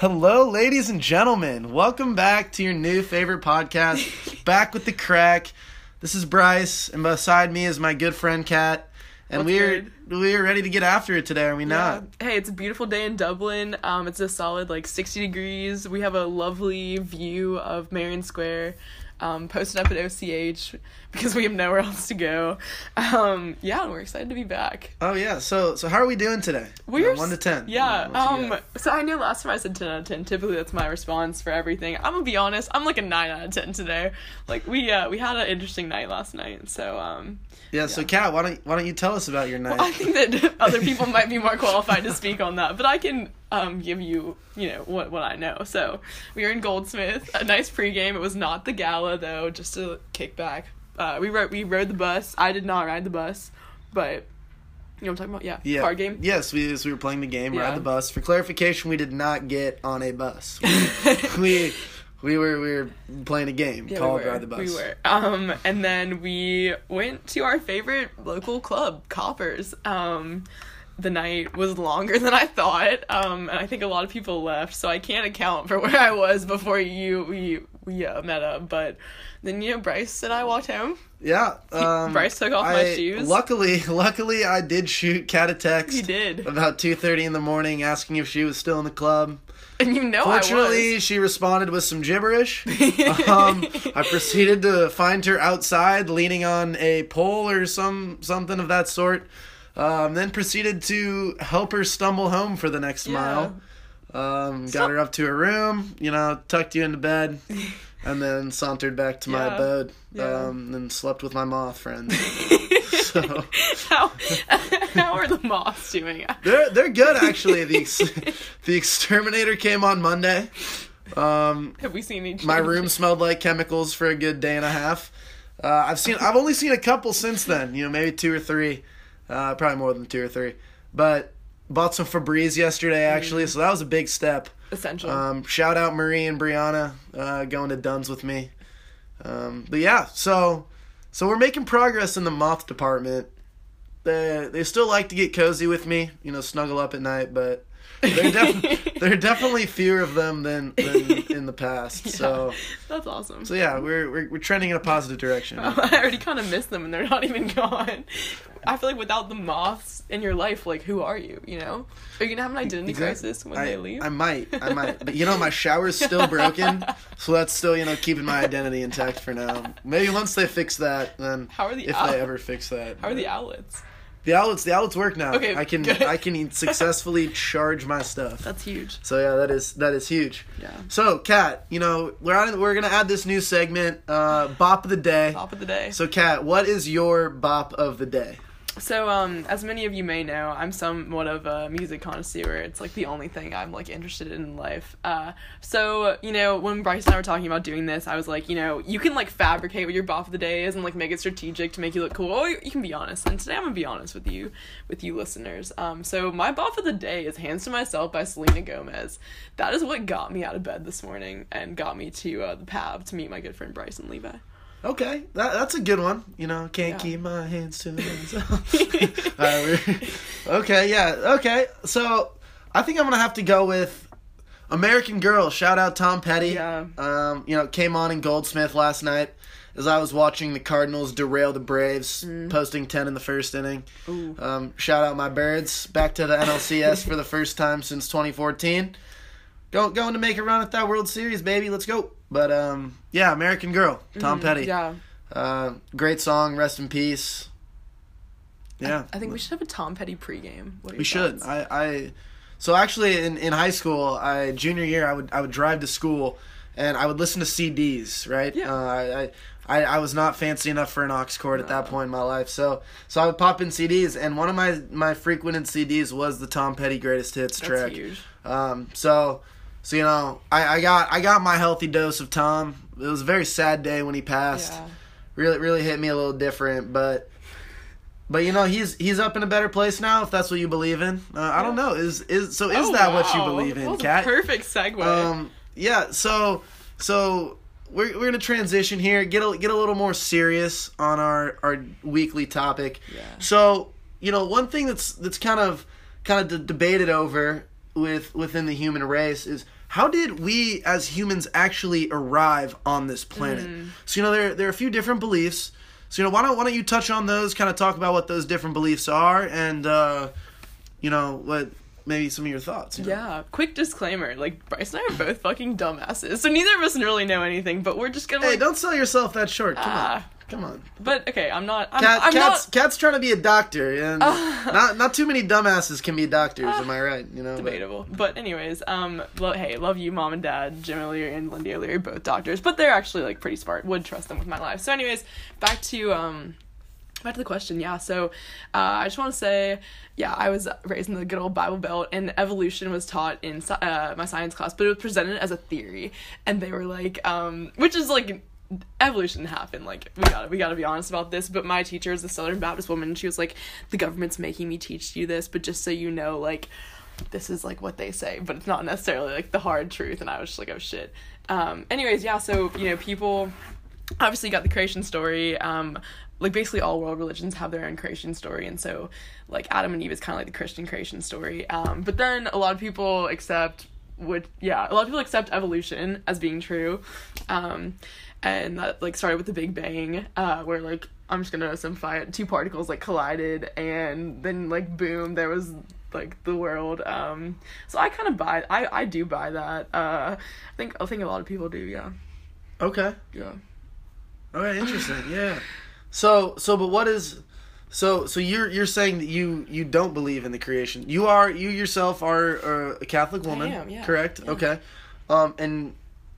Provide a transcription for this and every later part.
Hello, ladies and gentlemen. Welcome back to your new favorite podcast, Back with the Crack. This is Bryce, and beside me is my good friend Kat. And What's we're good? we're ready to get after it today, are we not? Hey, it's a beautiful day in Dublin. Um, it's a solid like 60 degrees. We have a lovely view of Marion Square. Um, posted up at OCH because we have nowhere else to go. Um, yeah, we're excited to be back. Oh yeah. So so how are we doing today? We're one to ten. Yeah. Um. So I know last time I said ten out of ten. Typically, that's my response for everything. I'm gonna be honest. I'm like a nine out of ten today. Like we uh we had an interesting night last night. So um yeah. So Kat, why don't why don't you tell us about your night? I think that other people might be more qualified to speak on that, but I can um, give you, you know, what what I know. So we were in Goldsmith, a nice pregame. It was not the gala though, just a kickback. Uh, we rode we rode the bus. I did not ride the bus, but you know what I'm talking about? Yeah, yeah. card game. Yes, we as we were playing the game, Yeah. ride the bus. For clarification, we did not get on a bus. we we were we were playing a game Yeah, called we were. Ride the Bus. We were. Um, and then we went to our favorite local club, Coppers. Um, the night was longer than I thought. Um, and I think a lot of people left, so I can't account for where I was before you we we uh, met up. But then you know, Bryce and I walked home. Yeah. Um, Bryce took off my shoes. Luckily, luckily, I did shoot Kat a text. He did, About two thirty in the morning, asking if she was still in the club. and you know I Fortunately, she responded with some gibberish. um, I proceeded to find her outside, leaning on a pole or some something of that sort. Um, then proceeded to help her stumble home for the next Yeah. mile. Um, got So- her up to her room, you know, tucked you into bed, and then sauntered back to my Yeah. abode. Yeah. Um, and slept with my moth friends. So- how how are the moths doing? They're they're good actually. The ex- the exterminator came on Monday. Um, Have we seen each? my room smelled like chemicals for a good day and a half. Uh, I've seen I've only seen a couple since then. You know, maybe two or three, uh, probably more than two or three. But bought some Febreze yesterday actually, so that was a big step. essential. Um, shout out Marie and Brianna uh, going to Duns with me. Um, but yeah, so so we're making progress in the moth department. They they still like to get cozy with me, you know, snuggle up at night, but they're def- there are definitely fewer of them than, than in the past. Yeah. So That's awesome. so yeah, we're, we're we're trending in a positive direction. I already kind of miss them and they're not even gone. I feel like without the moths in your life, like who are you? You know, are you gonna have an identity Exactly. crisis when I, they leave? I might, I might, but you know my shower's still broken, so that's still you know keeping my identity intact for now. Maybe once they fix that, then How are the if out- they ever fix that. How are the outlets? The outlets, the outlets work now. Okay, I can good. I can successfully charge my stuff. That's huge. So yeah, that is that is huge. Yeah. So Kat, you know we're on, we're gonna add this new segment, uh, bop of the day. Bop of the day. So Kat, what is your bop of the day? So, um, as many of you may know, I'm somewhat of a music connoisseur. It's like the only thing I'm like interested in life. Uh, so you know, when Bryce and I were talking about doing this, I was like, you know, you can like fabricate what your bop of the day is and like make it strategic to make you look cool. Or you can be honest. And today I'm gonna be honest with you, with you listeners. Um, so my bop of the day is "Hands to Myself" by Selena Gomez. That is what got me out of bed this morning and got me to uh, the pub to meet my good friend Bryce and Levi. Okay, that, that's a good one. You know, can't Yeah. keep my hands to myself. Okay, yeah, okay. So I think I'm gonna have to go with American Girl. Shout out Tom Petty. Yeah. Um, you know, came on in Goldsmith last night as I was watching the Cardinals derail the Braves, posting ten in the first inning. Ooh. Um, shout out my birds back to the NLCS for the first time since 2014. Go, going to make a run at that World Series, baby. Let's go. But um, yeah, American Girl, Tom Petty. Yeah. Uh, great song. Rest in peace. Yeah, I think we should have a Tom Petty pregame. What we should. I, I so actually in, in high school, I junior year, I would I would drive to school and I would listen to CDs. Right. Yeah. Uh, I, I I was not fancy enough for an aux cord at that point in my life, so so I would pop in CDs, and one of my my frequented CDs was the Tom Petty Greatest Hits That's track. huge. Um, so, so you know, I, I got I got my healthy dose of Tom. It was a very sad day when he passed. Yeah. Really, really hit me a little different, but, but you know, he's he's up in a better place now. If that's what you believe in, uh, I don't know. Is is so? Is Oh, that what you believe in, Kat? Perfect segue. Um, yeah. So, so we're we're gonna transition here. Get a get a little more serious on our our weekly topic. Yeah. So you know, one thing that's that's kind of kind of d- debated over with within the human race is how did we as humans actually arrive on this planet? Mm. So you know there there are a few different beliefs. So you know why don't why don't you touch on those? Kind of talk about what those different beliefs are, and uh, you know what maybe some of your thoughts. you know? Yeah, quick disclaimer. Like, Bryce and I are both fucking dumbasses, so neither of us really know anything, but we're just gonna, Hey, like, don't sell yourself that short. Come Ah. on, come on. but okay, I'm not, I'm, Kat, I'm cat's, not cat's trying to be a doctor, and not not too many dumbasses can be doctors. am I right? You know. but- debatable. But anyways, um, lo- hey, love you, mom and dad, Jim O'Leary and Lindy O'Leary, both doctors, but they're actually, like, pretty smart. Would trust them with my life. So anyways, back to, um, back to the question yeah so uh, i just want to say yeah i was raised in the good old bible belt and evolution was taught in uh, my science class but it was presented as a theory and they were like um, which is like evolution happened like we gotta we gotta be honest about this but my teacher is a southern baptist woman and she was like the government's making me teach you this but just so you know like this is like what they say, but it's not necessarily like the hard truth. And I was just like, oh shit. Um, anyways, yeah, so you know, people obviously got the creation story. Um, like basically all world religions have their own creation story, and so like Adam and Eve is kind of like the Christian creation story. Um, but then a lot of people accept would yeah, a lot of people accept evolution as being true. Um, and that like started with the Big Bang, uh, where like I'm just gonna simplify it, two particles like collided and then like boom, there was like the world. Um so I kinda buy I, I do buy that. Uh I think I think a lot of people do, yeah. Okay. Yeah. Okay. Interesting. yeah. So so but what is so so you're you're saying that you you don't believe in the creation. You are you yourself are uh, a Catholic woman, am, yeah. correct? Yeah. Okay. Um and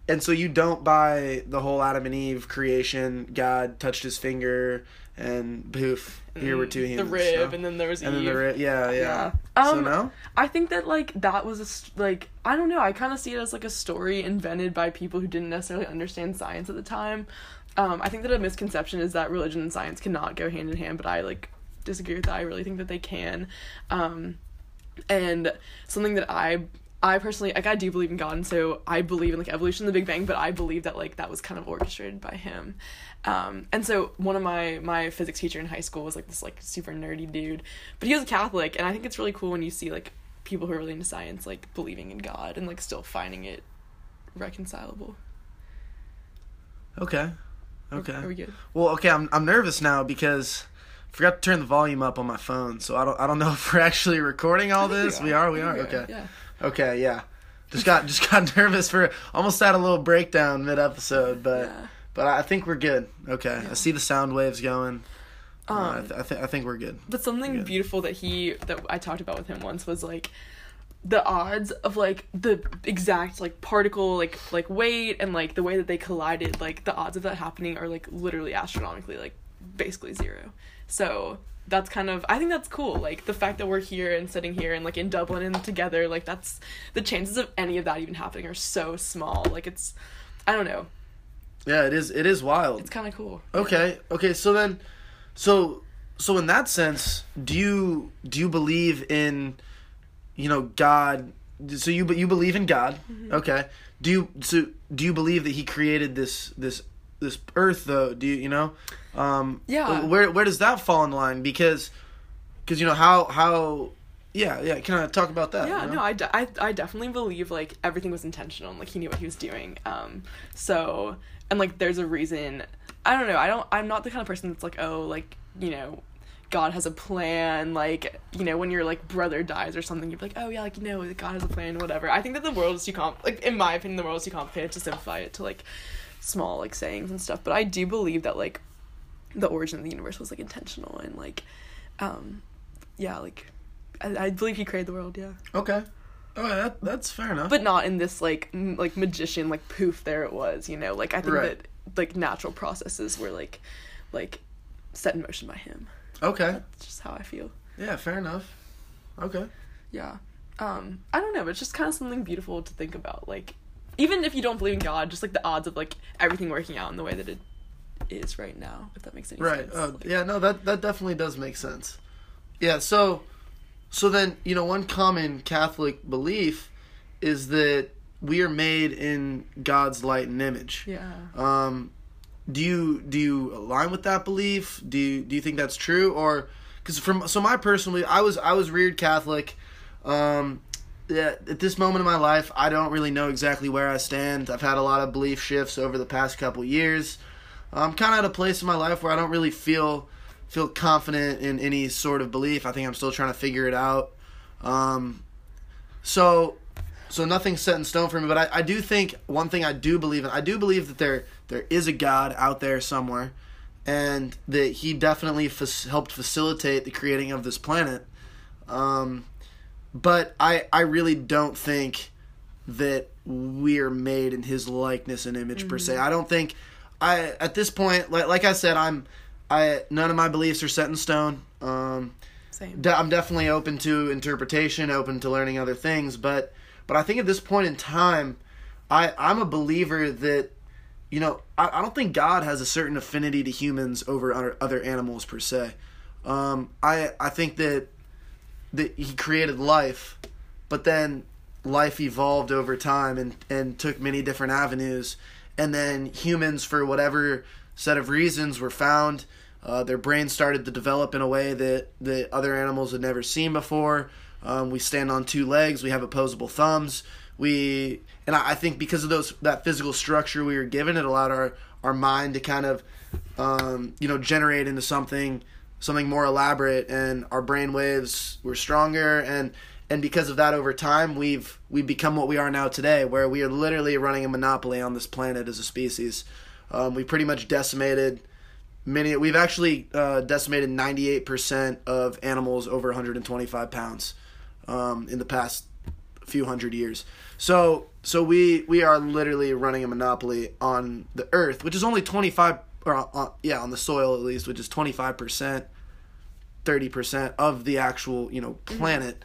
and so you don't buy the whole Adam and Eve creation. God touched his finger and poof, here were two humans. The rib so- and then there was and then Eve. the rib. Yeah, yeah. Yeah. so Um, no. I think that like that was a st- like I don't know. I kind of see it as like a story invented by people who didn't necessarily understand science at the time. Um, I think that a misconception is that religion and science cannot go hand in hand, but I like disagree with that. I really think that they can. Um, and something that I I personally like I do believe in God, and so I believe in like evolution, the Big Bang, but I believe that like that was kind of orchestrated by Him. Um, and so one of my my physics teacher in high school was like this like super nerdy dude, but he was a Catholic, and I think it's really cool when you see like people who are really into science like believing in God and like still finding it reconcilable. Okay. Are- Okay. Are we good? Well, okay, I'm I'm nervous now because I forgot to turn the volume up on my phone, so I don't I don't know if we're actually recording all I think this. We are, we are. Okay. Yeah. Okay, yeah. Just got just got nervous for almost had a little breakdown mid episode, but Yeah. but I think we're good. Okay, I see the sound waves going. Uh, I, Um, th- I think I think we're good. But something Yeah. beautiful that he that I talked about with him once was like the odds of like the exact like particle like like weight and like the way that they collided like the odds of that happening are like literally astronomically like basically zero. So that's kind of I think that's cool. Like the fact that we're here and sitting here and like in Dublin and together like that's the chances of any of that even happening are so small. Like it's I don't know. Yeah, it is it is wild. It's kind of cool. Okay. Okay. So then, so so in that sense, do you do you believe in, you know, God? So you but you believe in God? Mm-hmm. Okay. Do you so do you believe that He created this this this Earth though? Do you you know? Um, Yeah. Where where does that fall in line? Because because you know how how yeah yeah. Can I talk about that? Yeah, you know? no, I, de- I, I definitely believe like everything was intentional and like he knew what he was doing. Um, so and like there's a reason. I don't know. I don't. I'm not the kind of person that's like, oh, like you know, God has a plan. Like you know, when your like brother dies or something, you're like, oh yeah, like you know, God has a plan, whatever. I think that the world is too comp. Like in my opinion, the world is too complicated to simplify it to like small like sayings and stuff. But I do believe that like the origin of the universe was like intentional and like, um, yeah, like. I, I believe he created the world, yeah Okay. Oh, that that's fair enough. but not in this like m- like magician like poof there it was you know like i think Right. that like natural processes were like like set in motion by him okay. that's just how i feel Yeah. Fair enough. Okay. yeah um i don't know it's just kind of something beautiful to think about like even if you don't believe in god just like the odds of like everything working out in the way that it is right now if that makes any right sense uh, Like, yeah no that that definitely does make sense yeah so so then you know one common catholic belief is that we are made in god's light and image yeah um do you do you align with that belief do you do you think that's true or because from so my personally i was i was reared catholic um at this moment in my life, I don't really know exactly where I stand. I've had a lot of belief shifts over the past couple years. I'm kind of at a place in my life where I don't really feel feel confident in any sort of belief. I think I'm still trying to figure it out. Um, so so nothing's set in stone for me. But I, I do think one thing I do believe in. I do believe that there there is a God out there somewhere, and that He definitely fa- helped facilitate the creating of this planet. Um, but I I really don't think that we're made in His likeness and image per se. I don't think I at this point like like I said I'm I none of my beliefs are set in stone. Um, Same. de- I'm definitely open to interpretation, open to learning other things, but but I think at this point in time, I I'm a believer that you know I, I don't think God has a certain affinity to humans over other, other animals per se. Um, I I think that that He created life, but then life evolved over time and and took many different avenues, and then humans for whatever set of reasons were found. Uh, their brains started to develop in a way that, that other animals had never seen before. Um, we stand on two legs. We have opposable thumbs. We and I, I think because of those that physical structure we were given, it allowed our, our mind to kind of um, you know generate into something something more elaborate, and our brain waves were stronger, and and because of that, over time, we've we've become what we are now today, where we are literally running a monopoly on this planet as a species. Um, we pretty much decimated many. We've actually uh, decimated 98% of animals over 125 pounds um, in the past few hundred years. So so we we are literally running a monopoly on the Earth, which is only 25 or uh, yeah on the soil at least, which is 25%, 30% of the actual you know planet.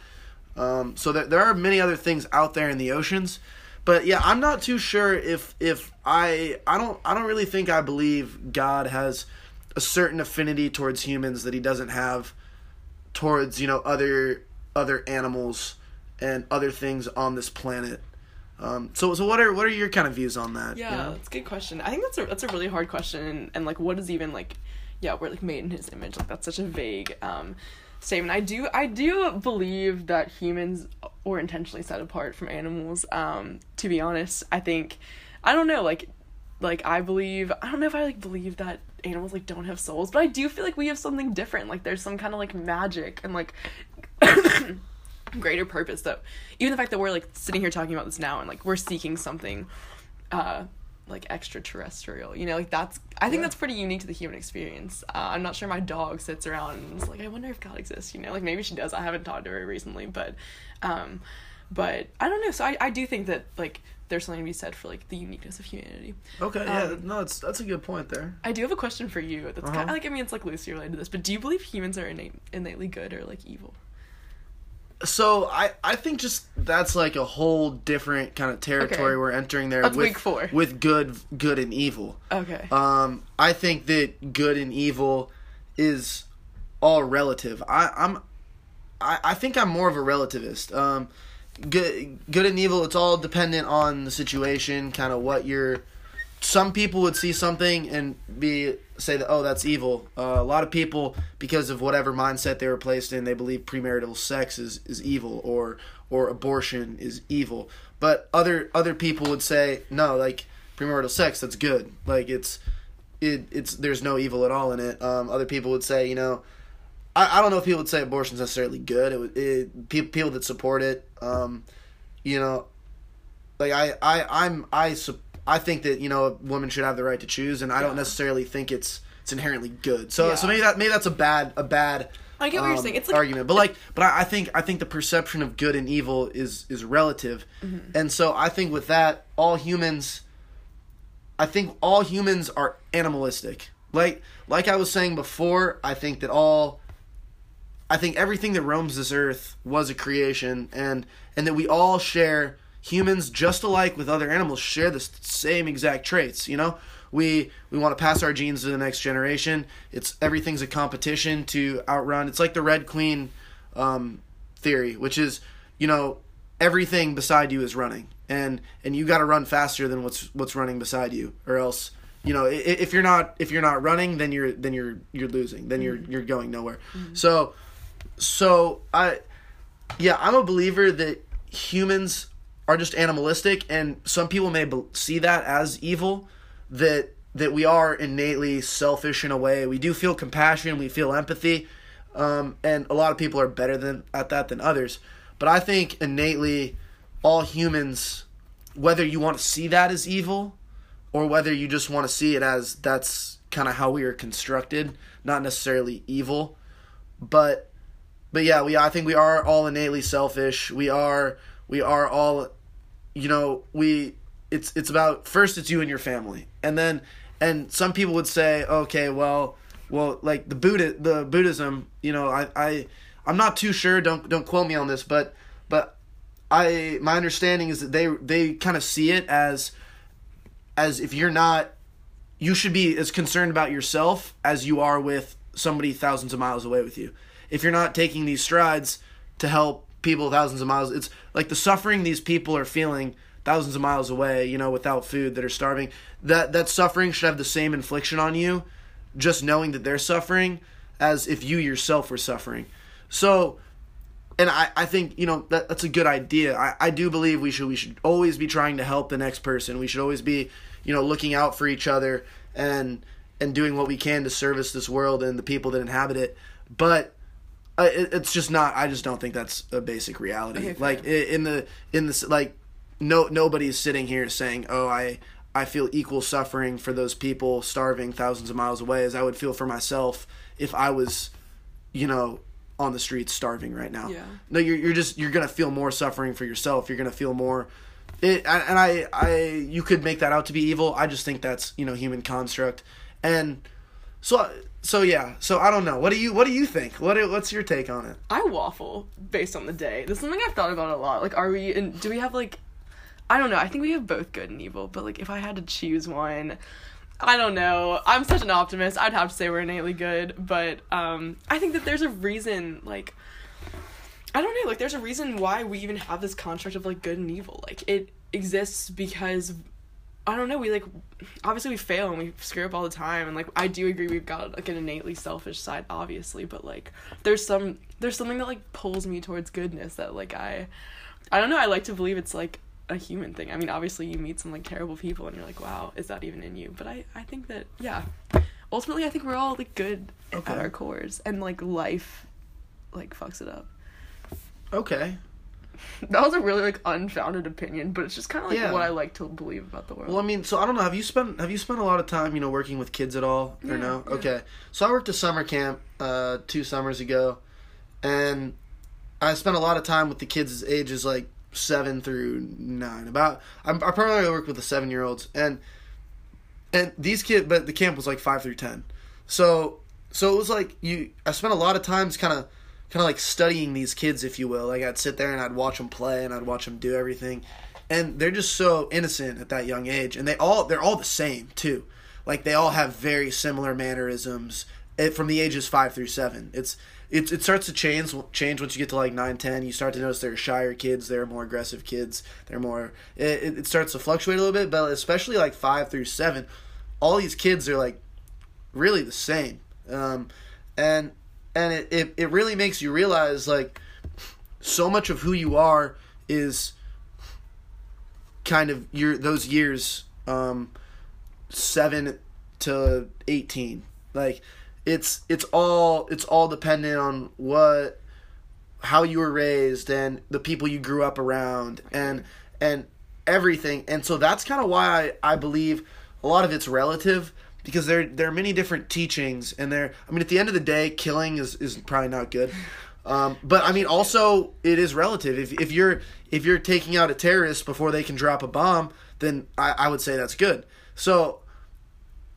Um, so there there are many other things out there in the oceans. But yeah, I'm not too sure if if I I don't I don't really think I believe God has a certain affinity towards humans that he doesn't have towards you know other other animals and other things on this planet. Um, so so what are what are your kind of views on that? Yeah, you know? that's a good question. I think that's a that's a really hard question, and, and like, what is even like, yeah, we're like made in His image. Like that's such a vague um, statement. I do I do believe that humans were intentionally set apart from animals. Um, to be honest, I think I don't know like like I believe I don't know if I like believe that animals like don't have souls, but I do feel like we have something different. Like there's some kind of like magic and like greater purpose though even the fact that we're like sitting here talking about this now and like we're seeking something uh like extraterrestrial you know like that's i think Yeah. that's pretty unique to the human experience uh, i'm not sure my dog sits around and is like i wonder if god exists you know like maybe she does i haven't talked to her recently but um but i don't know so i, I do think that like there's something to be said for like the uniqueness of humanity Okay, yeah, Um, no, it's that's a good point there. i do have a question for you that's kind Uh-huh. of like i mean it's like loosely related to this but do you believe humans are innate, innately good or like evil So I I think just that's like a whole different kind of territory Okay. we're entering there That's with week four. with good good and evil. okay Um, I think that good and evil is all relative. I, I'm, I, I think I'm more of a relativist. Um, good, good and evil. It's all dependent on the situation, kind of what you're. Some people would see something and be say that oh that's evil. Uh, a lot of people because of whatever mindset they were placed in, they believe premarital sex is, is evil or or abortion is evil. But other other people would say no, like premarital sex that's good. Like it's it, it's there's no evil at all in it. Um, other people would say, you know, I, I don't know if people would say abortion's necessarily good. It, it people people that support it, um, you know, like I I I'm I sup- I think that you know a woman should have the right to choose, and I don't necessarily think it's it's inherently good. So so maybe that maybe that's a bad a bad. I get what you're um, saying. It's like- argument, but like, but I, I think I think the perception of good and evil is is relative, Mm-hmm. and so I think with that, all humans I think all humans are animalistic. Like like I was saying before, I think that all I think everything that roams this earth was a creation and and that we all share humans just alike with other animals share the same exact traits, you know? We we want to pass our genes to the next generation. It's everything's a competition to outrun. It's like the Red Queen um, theory, which is, you know, everything beside you is running, and and you got to run faster than what's what's running beside you, or else, you know, if you're not if you're not running, then you're then you're you're losing, then you're you're going nowhere. So, so I, yeah, I'm a believer that humans are just animalistic, and some people may see that as evil. That that we are innately selfish in a way. We do feel compassion, we feel empathy, um, and a lot of people are better than at that than others. But I think innately, all humans, whether you want to see that as evil, or whether you just want to see it as that's kind of how we are constructed, not necessarily evil, but but yeah, we I think we are all innately selfish. We are we are all you know, we it's it's about first it's you and your family. And then and some people would say, okay, well, well, like the Buddha, the Buddhism, you know, I, I, I'm not too sure. Don't don't quote me on this, but but I my understanding is that they they kind of see it as as if you're not, you should be as concerned about yourself as you are with somebody thousands of miles away with you. If you're not taking these strides to help people thousands of miles, it's like the suffering these people are feeling thousands of miles away, you know, without food that are starving. That that suffering should have the same infliction on you, just knowing that they're suffering, as if you yourself were suffering. So, and I, I think you know that that's a good idea. I, I do believe we should we should always be trying to help the next person. We should always be you know looking out for each other and and doing what we can to service this world and the people that inhabit it. But it, it's just not. I just don't think that's a basic reality. Okay, like in the in this like no nobody's sitting here saying, "Oh, I I feel equal suffering for those people starving thousands of miles away as I would feel for myself if I was, you know, on the streets starving right now." Yeah. No, you're you're just you're gonna feel more suffering for yourself. You're gonna feel more. It and and I I you could make that out to be evil. I just think that's you know human construct, and so so yeah. So I don't know. What do you what do you think? What what's your take on it? I waffle based on the day. This is something I've thought about a lot. Like, are we? And do we have like? I don't know. I think we have both good and evil. But like, if I had to choose one, I don't know. I'm such an optimist. I'd have to say we're innately good. But um, I think that there's a reason. Like, I don't know. Like, there's a reason why we even have this construct of like good and evil. Like, it exists because I don't know. We like obviously we fail and we screw up all the time, and like I do agree we've got like an innately selfish side, obviously, but like there's some there's something that like pulls me towards goodness that like I I don't know. I like to believe it's like a human thing. I mean, obviously you meet some like terrible people and you're like, wow, is that even in you? But I I think that yeah, ultimately I think we're all like good Okay. at our cores, and like life like fucks it up. Okay. That was a really like unfounded opinion, but it's just kind of like Yeah. what I like to believe about the world. Well, I mean, so I don't know. Have you spent Have you spent a lot of time, you know, working with kids at all, or Yeah, no? yeah. Okay. So I worked a summer camp uh, two summers ago, and I spent a lot of time with the kids ages like seven through nine. About I'm, I primarily worked with the seven year olds, and and these kids, but the camp was like five through ten. So so it was like you. I spent a lot of times kind of kind of like studying these kids, if you will. Like I'd sit there and I'd watch them play and I'd watch them do everything, and they're just so innocent at that young age, and they all they're all the same too. Like they all have very similar mannerisms eh, from the ages five through seven. It's it, it starts to change change once you get to like 9 10 you start to notice there are shyer kids there are more aggressive kids they're more it, it it starts to fluctuate a little bit but especially like 5 through 7 all these kids are like really the same um, and and it, it, it really makes you realize like so much of who you are is kind of your those years um, seven to eighteen. Like it's it's all it's all dependent on what how you were raised and the people you grew up around and and everything. And so that's kind of why I, I believe a lot of it's relative because there there are many different teachings and there I mean at the end of the day killing is is probably not good. Um, but I mean also it is relative. If if you're if you're taking out a terrorist before they can drop a bomb then I, I would say that's good. So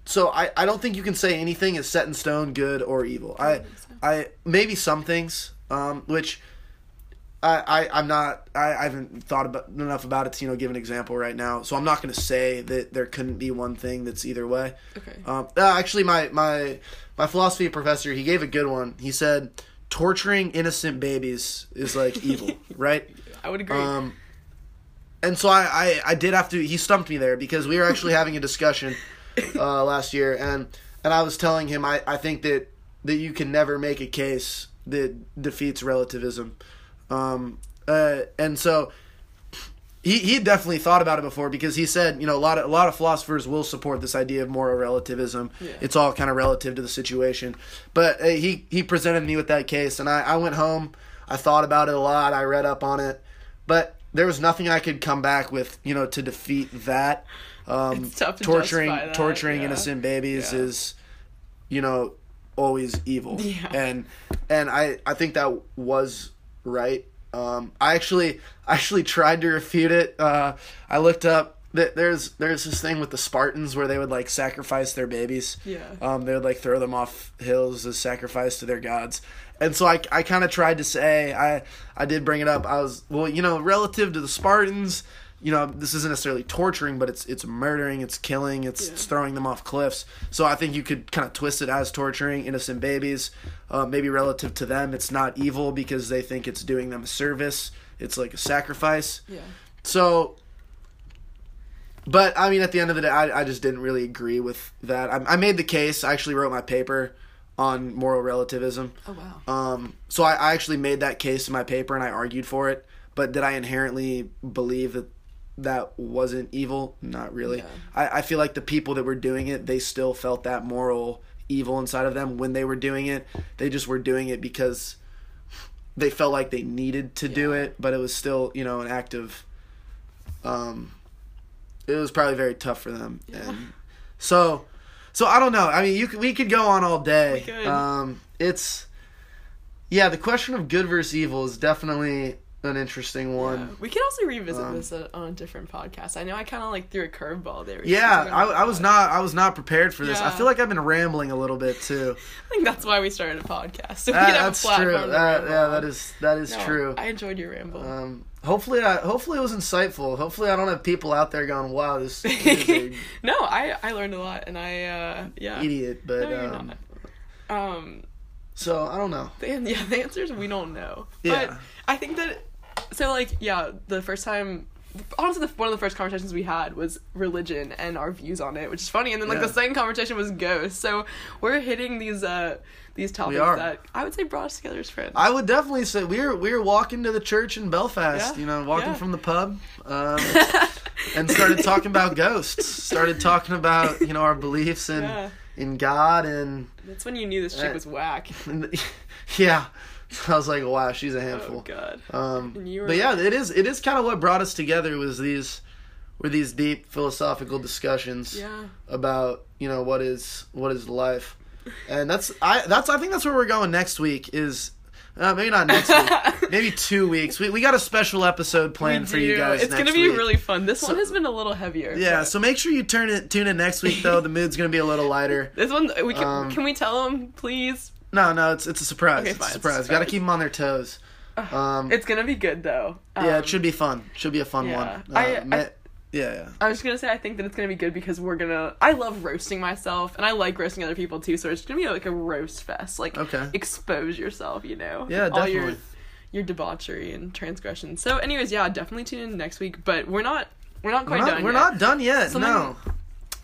so I, I don't think you can say anything is set in stone good or evil. I think so. i maybe some things um which I, I I'm not I, I haven't thought about enough about it to you know give an example right now so I'm not going to say that there couldn't be one thing that's either way okay. um, uh, actually, my, my my philosophy professor he gave a good one. He said torturing innocent babies is like evil, right? I would agree. Um, and so I, I I did have to. He stumped me there because we were actually having a discussion uh, last year, and and I was telling him I, I think that that you can never make a case that defeats relativism, um, uh, and so he he definitely thought about it before because he said you know a lot of a lot of philosophers will support this idea of moral relativism. Yeah. It's all kind of relative to the situation. But uh, he he presented me with that case, and I I went home. I thought about it a lot. I read up on it, but there was nothing I could come back with you know to defeat that. Um, It's tough to torturing that, torturing yeah. innocent babies Yeah. is you know always evil Yeah. and and i i think that was right? Um i actually I actually tried to refute it. Uh i looked up that there's there's this thing with the spartans where they would like sacrifice their babies. Yeah. um they would like throw them off hills as sacrifice to their gods. And so i i kind of tried to say i i did bring it up. I was well you know relative to the spartans you know this isn't necessarily torturing but it's it's murdering it's killing it's, Yeah. it's throwing them off cliffs so i think you could kind of twist it as torturing innocent babies uh, maybe relative to them it's not evil because they think it's doing them a service it's like a sacrifice Yeah. so but i mean at the end of the day i, I just didn't really agree with that I, I made the case i actually wrote my paper on moral relativism Oh wow. um, so I, I actually made that case in my paper and I argued for it. But did I inherently believe that that wasn't evil? Not really. Yeah. I, I feel like the people that were doing it, they still felt that moral evil inside of them when they were doing it. They just were doing it because they felt like they needed to do it, but it was still, you know, an act of. Um, it was probably very tough for them, Yeah. and so, so I don't know. I mean, you could, we could go on all day. We could. Um, it's yeah, the question of good versus evil is definitely an interesting one. Yeah. We can also revisit Um, this uh, on a different podcast. I know I kind of like threw a curveball there. Yeah, I, I was not I was not prepared for this. I feel like I've been rambling a little bit too. I think that's why we started a podcast. So we can have that's a true. That, yeah, that is that is No, true. I enjoyed your ramble. Um, hopefully, I hopefully it was insightful. Hopefully, I don't have people out there going, "Wow, this is no, I I learned a lot, and I uh yeah. idiot." But No, you're um, not. Um, so I don't know. the, yeah, the answer is we don't know. Yeah. But I think that so like yeah, the first time honestly the, one of the first conversations we had was religion and our views on it, which is funny. And then like Yeah. the second conversation was ghosts. So we're hitting these uh these topics that I would say brought us together as friends. I would definitely say we were we were walking to the church in Belfast. Yeah, You know, walking yeah. from the pub. Um, and started talking about ghosts. Started talking about you know our beliefs in Yeah. in God and, That's when you knew this chick Uh, was whack. and yeah. I was like, wow, she's a handful. Oh handful. god. um, And but yeah, like- it is it is kind of what brought us together was these were these deep philosophical discussions Yeah. about you know what is what is life, and that's I that's I think that's where we're going next week is. Uh, maybe not next week. maybe two weeks. We, we got a special episode planned for you do. guys. It's next gonna be week. really fun. This So- one has been a little heavier. Yeah, but so make sure you turn it tune in next week though. The mood's gonna be a little lighter. this one we can Um, can we tell them please? No, no, it's it's a surprise. Okay, it's fine, a a surprise. Got to keep them on their toes. Um, It's gonna be good though. yeah, Um, it should be fun. Should be a fun yeah. one. I- Uh, ma- I- yeah, yeah. I was gonna say I think that it's gonna be good because we're gonna. I love roasting myself and I like roasting other people too. So it's gonna be like a roast fest. Like Okay. expose yourself. You know. Yeah, All your definitely. your debauchery and transgression. So, anyways, yeah, definitely tune in next week. But we're not we're not We're quite not, done. we're yet. not done yet. Something- no.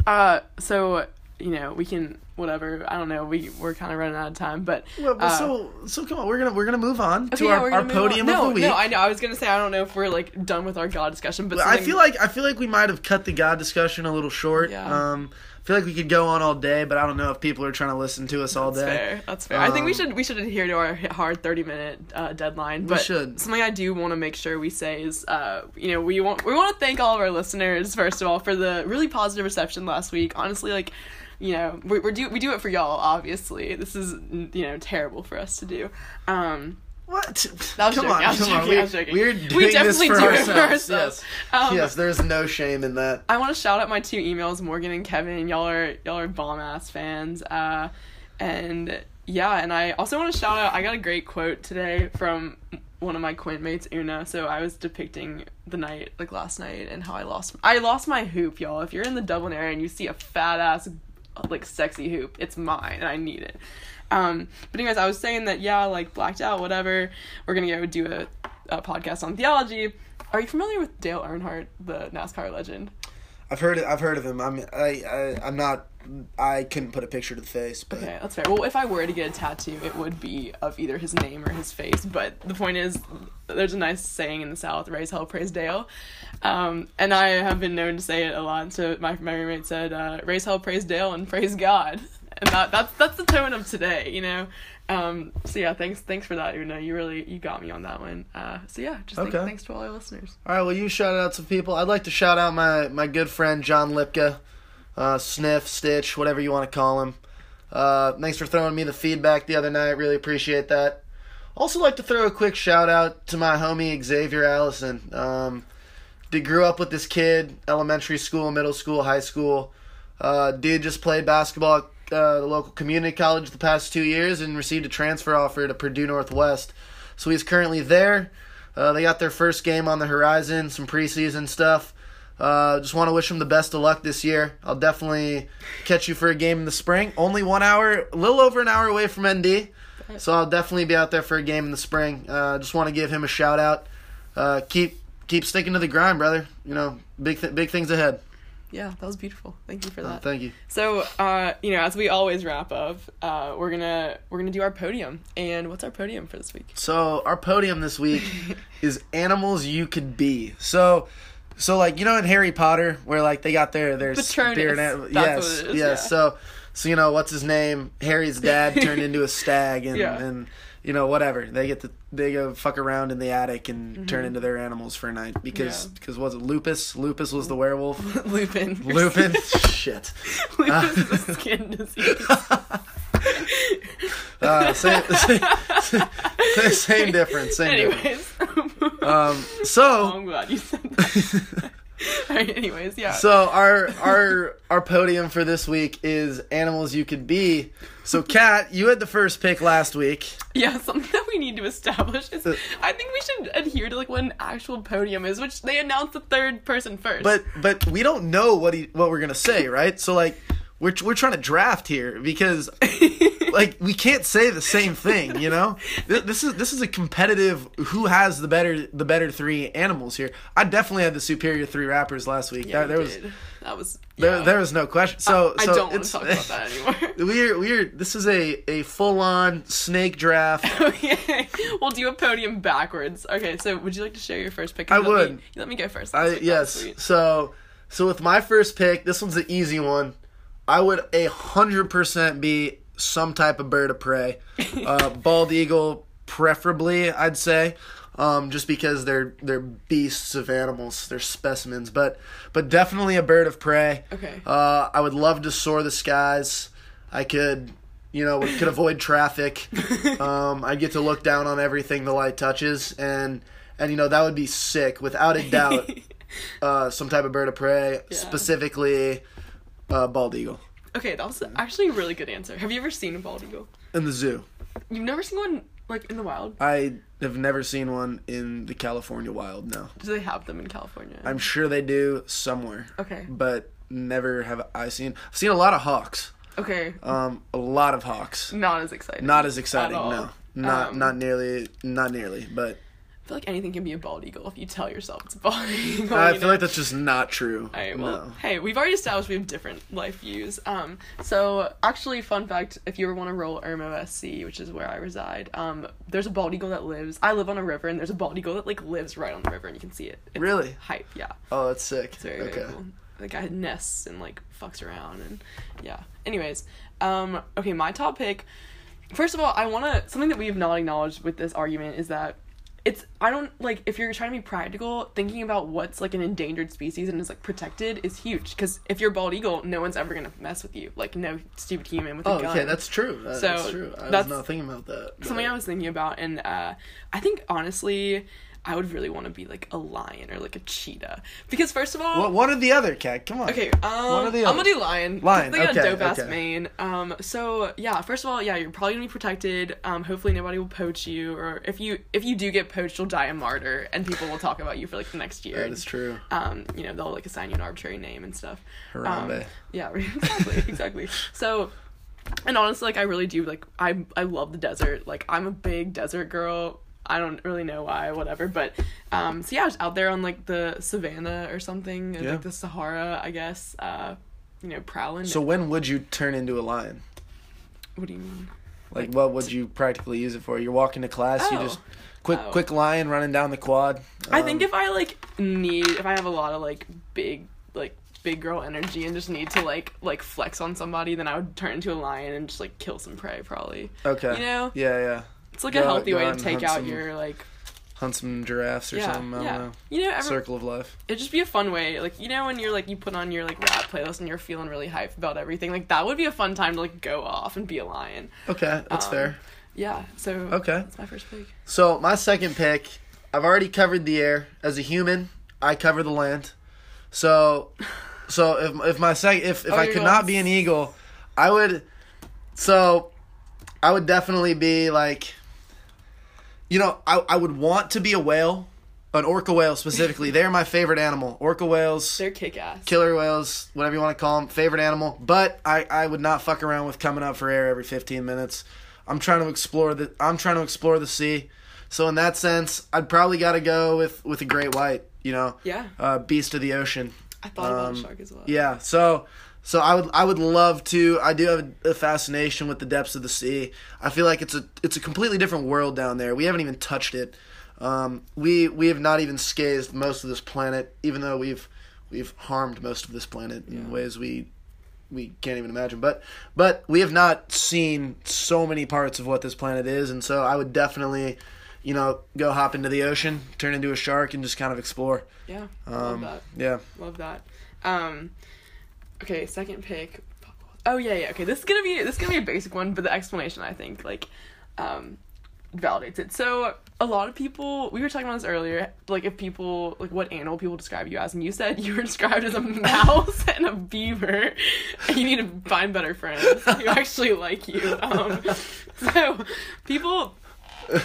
Uh, so you know we can whatever. I don't know. We we're kind of running out of time, but Well, uh, so so come on. We're gonna we're gonna move on to yeah, our, our gonna move on. podium no, of the week. No, I know. I was gonna say I don't know if we're like done with our God discussion, but I something- feel like I feel like we might have cut the God discussion a little short. Yeah. Um, I feel like we could go on all day, but I don't know if people are trying to listen to us all That's day. fair. That's fair. I think we Um, should we should adhere to our hard thirty minute uh, deadline. But should. something I do want to make sure we say is, uh, you know, we want we want to thank all of our listeners first of all for the really positive reception last week. Honestly, like. You know, we we do we do it for y'all. Obviously, this is you know terrible for us to do. Um, What? That was come joking, on, I was come joking, on. We, I was joking. We're We doing this definitely for do it for ourselves. Yes. Um, yes, there's no shame in that. I want to shout out my two emails, Morgan and Kevin. Y'all are y'all are bomb ass fans. Uh, and yeah, and I also want to shout out. I got a great quote today from one of my quint mates, Una. So I was depicting the night, like last night, and how I lost. I lost my hoop, y'all. If you're in the Dublin area and you see a fat ass, like sexy hoop, it's mine, and I need it. Um, but anyways, I was saying that yeah, like blacked out, whatever. We're gonna go do a, a podcast on theology. Are you familiar with Dale Earnhardt, the NASCAR legend? I've heard I've heard of him. I'm I, I I'm not I couldn't put a picture to the face, but Okay, that's fair. Well, if I were to get a tattoo, it would be of either his name or his face. But the point is, there's a nice saying in the South: "Raise hell, praise Dale," um, and I have been known to say it a lot. So my my roommate said, uh, "Raise hell, praise Dale, and praise God," and that that's that's the tone of today, you know. Um, so yeah, thanks thanks for that, Una. You really you got me on that one. Uh, so yeah, just thank- Okay. thanks to all our listeners. All right, well, you shout out some people. I'd like to shout out my, my good friend John Lipka, uh, Sniff, Stitch, whatever you want to call him. Uh, thanks for throwing me the feedback the other night. Really appreciate that. Also, like to throw a quick shout out to my homie Xavier Allison. Um, dude grew up with this kid, elementary school, middle school, high school. Uh, dude just played basketball at uh, the local community college the past two years and received a transfer offer to Purdue Northwest. So he's currently there. Uh, they got their first game on the horizon, some preseason stuff. Uh, just want to wish him the best of luck this year. I'll definitely catch you for a game in the spring. Only one hour, a little over an hour away from ND, so I'll definitely be out there for a game in the spring. Uh, just want to give him a shout out. Uh, keep keep sticking to the grind, brother. You know, big th- big things ahead. Yeah, that was beautiful. Thank you for Uh, that. thank you. So, uh, you know, as we always wrap up, uh, we're gonna we're gonna do our podium. And what's our podium for this week? So our podium this week is animals you could be. So, so like you know in Harry Potter where like they got their their spirit animal. Yes, what it is, yes. yeah. So, so you know what's his name? Harry's dad turned into a stag, and Yeah. and you know whatever they get to they go fuck around in the attic and Mm-hmm. turn into their animals for a night because Yeah. because was it Lupus? Lupus was the werewolf. Lupin. Lupin, shit. Lupus is a skin disease. Uh, same, same, same difference. Same difference. anyways. Um, oh, so I'm glad you said that. Anyways, yeah. So our our our podium for this week is animals you could be. So Kat, you had the first pick last week. yeah, something that we need to establish is Uh, I think we should adhere to like what an actual podium is, which they announce the third person first. But but we don't know what he what we're gonna say, right? So like we're we're trying to draft here because like we can't say the same thing, you know. Th- This is this is a competitive. Who has the better the better three animals here? I definitely had the superior three rappers last week. yeah, there, there was did. that was there, yeah. there was no question. So I so don't want to talk about that anymore. we're we're this is a a full on snake draft. okay, we'll do a podium backwards. Okay, so would you like to share your first pick? I let would. Me, let me go first. I That's yes. So so with my first pick, this one's an easy one. I would a hundred percent be some type of bird of prey, uh, bald eagle preferably. I'd say, um, just because they're they're beasts of animals, they're specimens. But but definitely a bird of prey. Okay. Uh, I would love to soar the skies. I could. You know, could avoid traffic. Um, I get to look down on everything the light touches, and and you know that would be sick, without a doubt uh, some type of bird of prey, Yeah. specifically uh, bald eagle okay, that was actually a really good answer. Have you ever seen a bald eagle? in the zoo. You've never seen one like in the wild? I have never seen one in the California wild. No, Do they have them in California? I'm sure they do somewhere, okay. but never have I seen. I've seen a lot of hawks. Okay. Um, a lot of hawks. Not as exciting. Not as exciting. No, not Um, not nearly. Not nearly. But I feel like anything can be a bald eagle if you tell yourself it's a bald eagle. I feel know? like that's just not true. Alright, well, no. hey, we've already established we have different life views. Um, so actually, fun fact: if you ever want to roll Irmo SC, which is where I reside, um, there's a bald eagle that lives. I live on a river, and there's a bald eagle that like lives right on the river, and you can see it. It's Really? hype, yeah. Oh, that's sick. It's very okay. very cool. The guy nests and like fucks around, and yeah. Anyways, um, okay, my top pick. First of all, I want to something that we have not acknowledged with this argument is that it's I don't like if you're trying to be practical, thinking about what's like an endangered species and is like protected is huge because if you're bald eagle, no one's ever gonna mess with you. Like no stupid human with a Oh, gun. okay, that's true. That- So, that's true. I that's was not thinking about that. but- something I was thinking about, and uh, I think honestly, I would really want to be like a lion or like a cheetah because first of all, What, one or the other, cat? Come on. Okay, um, One or the I'm gonna do lion. Lion, They got okay, a dope ass okay. mane. Um, so yeah, first of all, yeah, you're probably gonna be protected. Um, hopefully nobody will poach you, or if you if you do get poached, you'll die a martyr, and people will talk about you for like the next year. That is true. Um, you know, they'll like assign you an arbitrary name and stuff. Harambe. Um, yeah, exactly, exactly. So, and honestly, like I really do like I I love the desert. Like I'm a big desert girl. I don't really know why, whatever. But um, so yeah, I was out there on like the savannah or something, Yeah. like the Sahara, I guess. Uh, you know, prowling. So when would you turn into a lion? what do you mean? Like, what would you practically use it for? You're walking to class, you Oh. just quick Oh. quick lion running down the quad. I think Um, if I like need, if I have a lot of like big, like big girl energy and just need to like like flex on somebody, then I would turn into a lion and just like kill some prey. Probably. okay, You know, yeah, yeah, it's like Go- a healthy way to take out some- your like hunt some giraffes or yeah something. I yeah. don't know. You know, every, Circle of life. it'd just be a fun way. Like you know when you're like you put on your like rap playlist and you're feeling really hype about everything. Like that would be a fun time to like go off and be a lion. Okay, that's Um, fair. Yeah. So Okay. that's my first pick. So my second pick, I've already covered the air. As a human, I cover the land. So, so if if my second if if Oh, I could going not be an eagle, I would. So, I would definitely be like. You know, I I would want to be a whale, an orca whale specifically. They're my favorite animal. Orca whales. They're kick ass. Killer whales, whatever you want to call them, favorite animal. But I, I would not fuck around with coming up for air every 15 minutes. I'm trying to explore the I'm trying to explore the sea. So in that sense, I'd probably got to go with with a great white. You know, Yeah. uh, beast of the ocean. I thought about Um, a shark as well. Yeah. So so I would I would love to. I do have a fascination with the depths of the sea. I feel like it's a it's a completely different world down there. We haven't even touched it. Um, we we have not even scathed most of this planet, even though we've we've harmed most of this planet in Yeah. ways we we can't even imagine. But but we have not seen so many parts of what this planet is, and so I would definitely, you know, go hop into the ocean, turn into a shark, and just kind of explore. Yeah. love Um, that. yeah. Love that. Um, okay, second pick. Oh yeah, yeah. Okay, this is gonna be this is gonna be a basic one, but the explanation I think like um, validates it. So a lot of people we were talking about this earlier. Like if people like what animal people describe you as, and you said you were described as a mouse and a beaver. And you need to find better friends who actually like you. Um, so people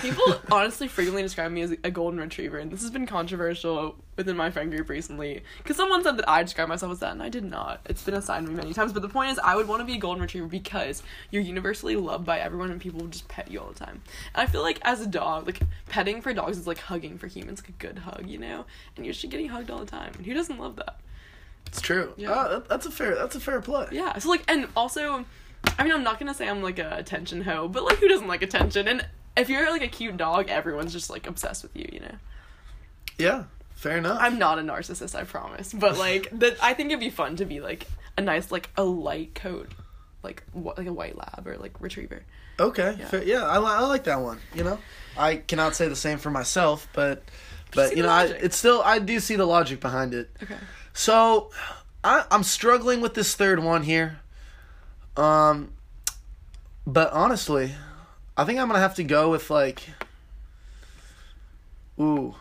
People honestly frequently describe me as a golden retriever, and this has been controversial within my friend group recently. Because someone said that I described myself as that, and I did not. It's been assigned to me many times, but the point is, I would want to be a golden retriever because you're universally loved by everyone, and people just pet you all the time. And I feel like as a dog, like petting for dogs is like hugging for humans, like a good hug, you know. And you're just getting hugged all the time, and who doesn't love that? It's true. Yeah. Uh, that's a fair. That's a fair play. Yeah. So like, and also, I mean, I'm not gonna say I'm like a attention hoe, but like, who doesn't like attention? And if you're like a cute dog, everyone's just like obsessed with you, you know. Yeah. Fair enough. I'm not a narcissist, I promise. But like, that I think it'd be fun to be like a nice like a light coat, like what like a white lab or like retriever. okay. Yeah. Fair, yeah. I, li- I like that one. You know, I cannot say the same for myself, but but you know, I, it's still I do see the logic behind it. Okay. So, I, I'm struggling with this third one here. Um, but honestly, I think I'm gonna have to go with like, ooh.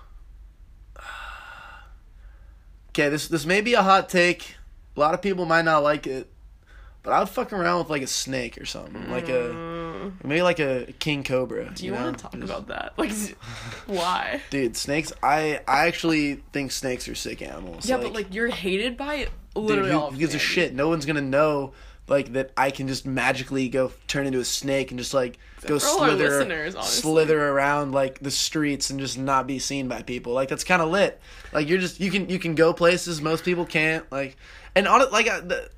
Okay, this this may be a hot take. A lot of people might not like it, but I would fuck around with like a snake or something, like a Mm, maybe like a king cobra. do you, know? want to talk Just- about that? Like, why? Dude, snakes. I I actually think snakes are sick animals. Yeah, but like you're hated by Dude, literally all who of gives a shit? No one's gonna know like that. I can just magically go turn into a snake and just like go slither, slither around like the streets and just not be seen by people. Like that's kind of lit. Like you're just you can you can go places most people can't. Like and on it like I, the,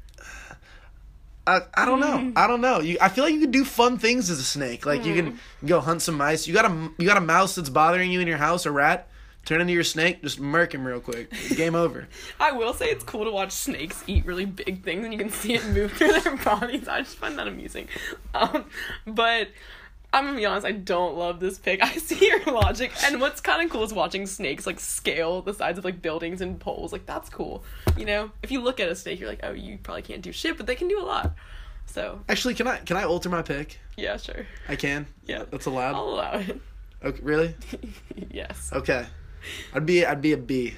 I I don't know. I don't know. You I feel like you could do fun things as a snake. Like you can go hunt some mice. You got a you got a mouse that's bothering you in your house, a rat. Turn into your snake, just murk him real quick. Game over. I will say it's cool to watch snakes eat really big things and you can see it move through their bodies. I just find that amusing. Um, but I'm gonna be honest, I don't love this pick. I see your logic, and what's kind of cool is watching snakes like scale the sides of like buildings and poles. Like that's cool. You know, if you look at a snake, you're like, oh, you probably can't do shit, but they can do a lot. So Actually, can I can I alter my pick? yeah, sure, I can. yeah, That's allowed. I'll allow it. Okay, really? yes. Okay. I'd be I'd be a bee.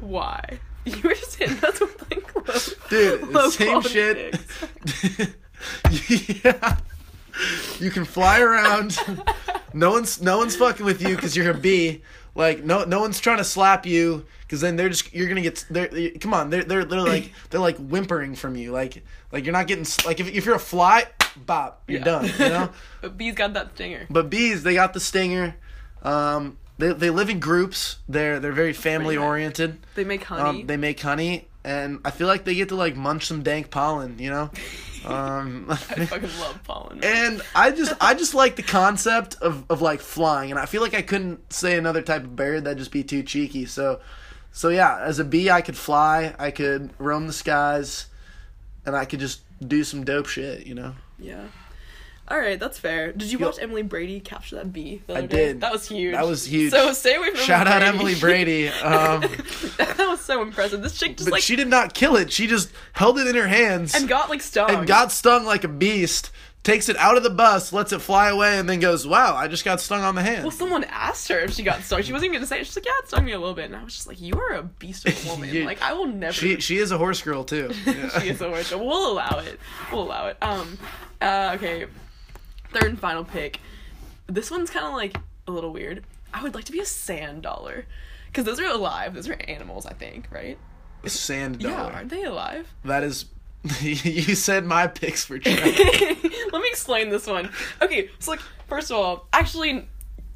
Why? You were just hitting us with like low, Dude, low same shit. yeah. You can fly around. No one's no one's fucking with you because you're a bee. Like no no one's trying to slap you because then they're just you're gonna get they're come on they're they're they're like they're like whimpering from you like like you're not getting like if if you're a fly bop you're Yeah. done you know but B's got that stinger. but bees they got the stinger Um, they they live in groups. They're they're very family oriented. They make honey. Um, they make honey, and I feel like they get to like munch some dank pollen. You know. Um, I fucking love pollen. and I just I just like the concept of, of like flying, and I feel like I couldn't say another type of bird that'd just be too cheeky. So, so yeah, as a bee, I could fly, I could roam the skies, and I could just do some dope shit. You know. yeah. All right, that's fair. Did you Yo- watch Emily Brady capture that bee? I other day? did. That was huge. That was huge. So stay away from Shout out Emily Brady. Um, that was so impressive. This chick just but like she did not kill it. She just held it in her hands and got like stung. and got stung like a beast. Takes it out of the bus, lets it fly away, and then goes, "Wow, I just got stung on the hand." Well, someone asked her if she got stung. She wasn't even gonna say it. She's like, "Yeah, it stung me a little bit," and I was just like, "You are a beast of a woman. You- like, I will never." she she is a horse girl too. Yeah. she is a witch. We'll allow it. We'll allow it. Um, uh, okay. Third and final pick. This one's kind of like a little weird. I would like to be a sand dollar, because those are alive. Those are animals, I think, right? A sand dollar. Yeah, aren't they alive? That is. you said my picks for. Let me explain this one. Okay, so like first of all, actually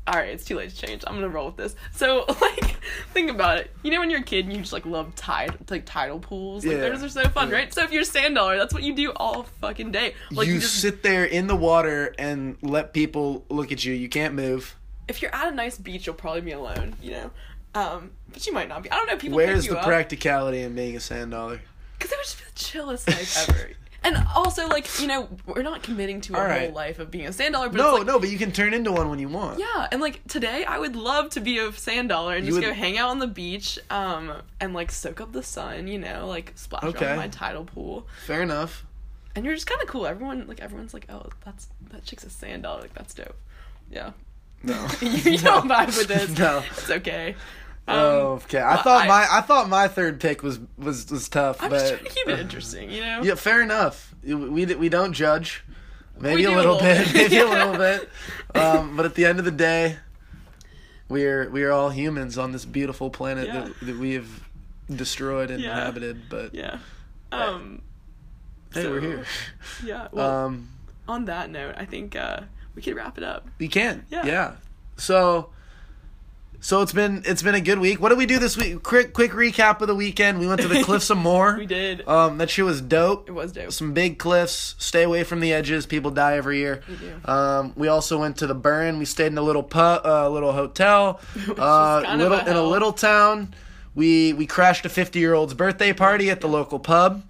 all right, it's too late to change. I'm gonna roll with this. So, like, think about it. You know, when you're a kid, and you just like love tide, like tidal pools. Like, Yeah. those are so fun, Yeah. right? So, if you're a sand dollar, that's what you do all fucking day. Like, you you just sit there in the water and let people look at you. You can't move. if you're at a nice beach, you'll probably be alone. You know, um, but you might not be. I don't know. People Where's pick you the up. practicality in being a sand dollar? Because it would just be the chillest life ever. And also, like, you know, we're not committing to a All right. whole life of being a sand dollar, but No, it's like, no, but you can turn into one when you want. Yeah, and like today, I would love to be a sand dollar and You just would- go hang out on the beach, um, and like soak up the sun, you know, like splash around Okay. in my tidal pool. Fair enough. And you're just kind of cool. Everyone, like, everyone's like, oh, that's that chick's a sand dollar. Like, that's dope. Yeah. No. you, you don't vibe with this. No. It's okay. Um, oh, okay. I well, thought I- my I thought my third pick was was was tough, I'm but just trying to keep it interesting, you know. yeah, fair enough. We we, we don't judge. Maybe a do a little, little bit, maybe a little bit. Um, but at the end of the day, we're we are all humans on this beautiful planet Yeah. that, that we have destroyed and Yeah. inhabited. But Yeah. Um. hey, we're here. Yeah. Well, Um, on that note, I think uh, we could wrap it up. We can. Yeah. Yeah. So so it's been it's been a good week. What did we do this week? Quick quick recap of the weekend. We went to the cliffs some more. We did. Um that shit was dope. it was dope. Some big cliffs. Stay away from the edges. People die every year. We do. Um, we also went to the Burren. We stayed in a little pub, uh, little hotel, uh, was kind of little in a little town. We we crashed a fifty year old's birthday party at the local pub.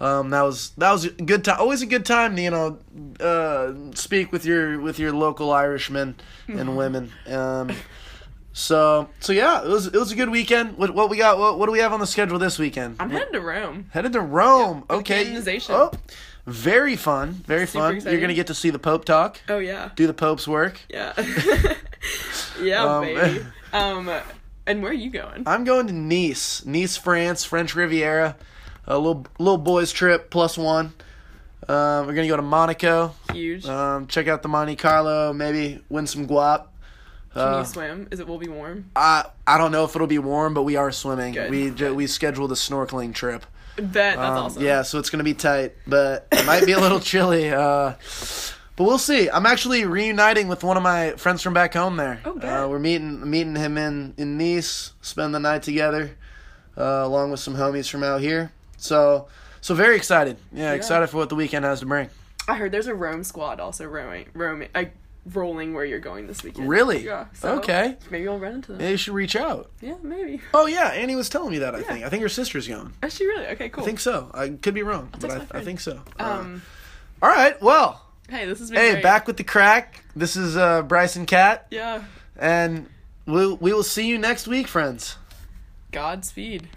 Um, that was that was a good time. Always a good time to you know uh, speak with your with your local Irishmen and women. Um, so so yeah, it was it was a good weekend. What what we got? What, what do we have on the schedule this weekend? I'm headed to Rome. Headed to Rome. for okay. canonization. Oh, very fun. Very Super fun. exciting. You're gonna get to see the Pope talk. Oh yeah. Do the Pope's work. Yeah. yeah, Um, baby. Um, and where are you going? I'm going to Nice, Nice, France, French Riviera. A little little boys trip plus one. Um, we're gonna go to Monaco. Huge. Um, check out the Monte Carlo. Maybe win some guap. Can Uh, you swim? Is it will be warm? I I don't know if it'll be warm, but we are swimming. Good, We good. we scheduled a snorkeling trip. Bet that's Um, awesome. Yeah, so it's gonna be tight, but it might be a little chilly. Uh, but we'll see. I'm actually reuniting with one of my friends from back home there. Oh, bet. uh, we're meeting meeting him in in Nice. Spend the night together, uh, along with some homies from out here. So so very excited. Yeah, excited for what the weekend has to bring. I heard there's a Rome squad also rowing, roaming, rolling where you're going this weekend. Really? Yeah. So Okay. Maybe I'll run into them. Yeah, you should reach out. Yeah, maybe. Oh yeah, Annie was telling me that. I Yeah. think. I think her sister's going. Is she really? Okay, cool. I think so. I could be wrong, but I, I think so. Uh, um. all right. Well, Hey, this is. hey, great. back with the crack. This is uh, Bryson Kat. Yeah. And we'll, we will see you next week, friends. Godspeed.